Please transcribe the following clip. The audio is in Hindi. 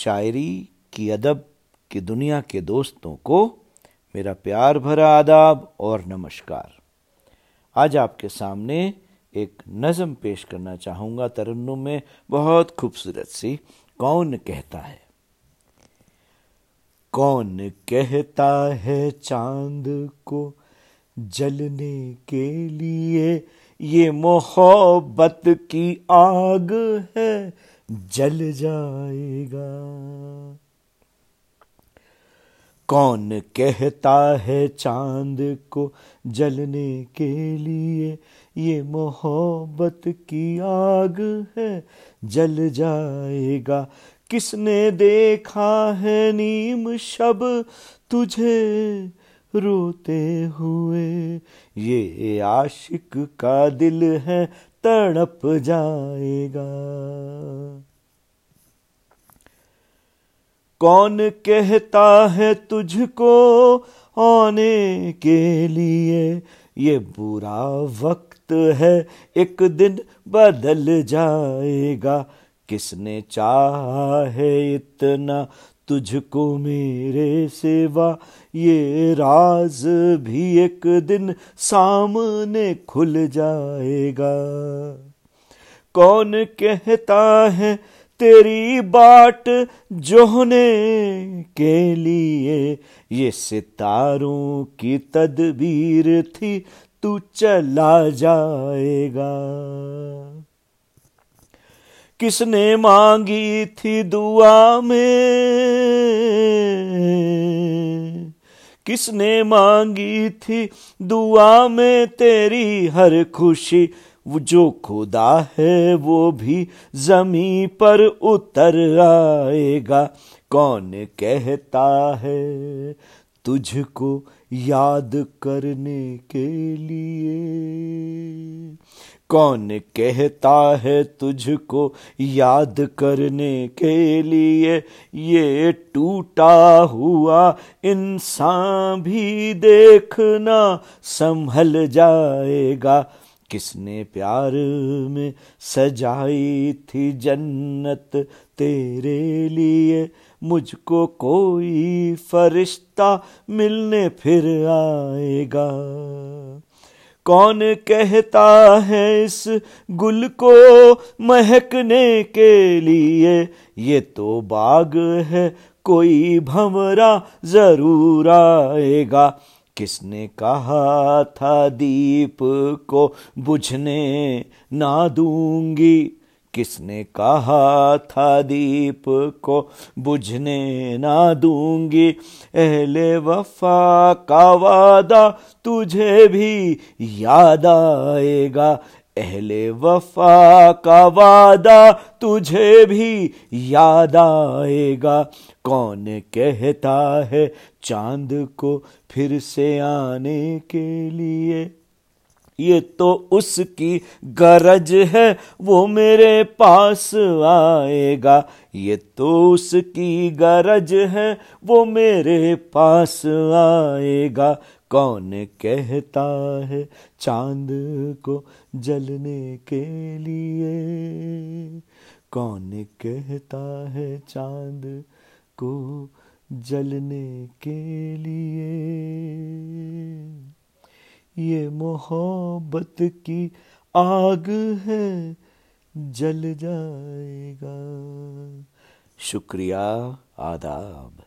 शायरी की अदब की दुनिया के दोस्तों को मेरा प्यार भरा आदाब और नमस्कार। आज आपके सामने एक नज़म पेश करना चाहूँगा। तरन्नुम में बहुत खूबसूरत सी कौन कहता है? कौन कहता है चाँद को जलने के लिए ये मोहब्बत की आग है? जल जाएगा। कौन कहता है चाँद को जलने के लिए? ये मोहब्बत की आग है, जल जाएगा। किसने देखा है नीम शब तुझे? रोते हुए। ये आशिक का दिल है, तड़प जाएगा। कौन कहता है तुझको आने के लिए? ये बुरा वक्त है, एक दिन बदल जाएगा। किसने चाहा है इतना तुझको मेरे सेवा ये राज भी एक दिन सामने खुल जाएगा। कौन कहता है तेरी बाट जोहने के लिए? ये सितारों की तदबीर थी, तू चला जाएगा। किसने मांगी थी दुआ में? किसने मांगी थी दुआ में? तेरी हर खुशी जो खुदा है, वो भी जमी पर उतर आएगा। कौन कहता है तुझको याद करने के लिए? कौन कहता है तुझको याद करने के लिए? ये टूटा हुआ इंसान भी देखना संभल जाएगा। किसने प्यार में सजाई थी जन्नत तेरे लिए? मुझको कोई फरिश्ता मिलने फिर आएगा। कौन कहता है इस गुल को महकने के लिए? ये तो बाग है, कोई भमरा ज़रूर आएगा। किसने कहा था दीप को बुझने ना दूँगी? किसने कहा था दीप को बुझने ना दूँगी? अहले वफा का वादा तुझे भी याद आएगा। अहले वफा का वादा तुझे भी याद आएगा। कौन कहता है चाँद को फिर से आने के लिए? ये तो उसकी गरज है, वो मेरे पास आएगा। ये तो उसकी गरज है, वो मेरे पास आएगा। कौन कहता है चाँद को जलने के लिए? कौन कहता है चाँद को जलने के लिए? ये मोहब्बत की आग है जल जाएगा। शुक्रिया आदाब।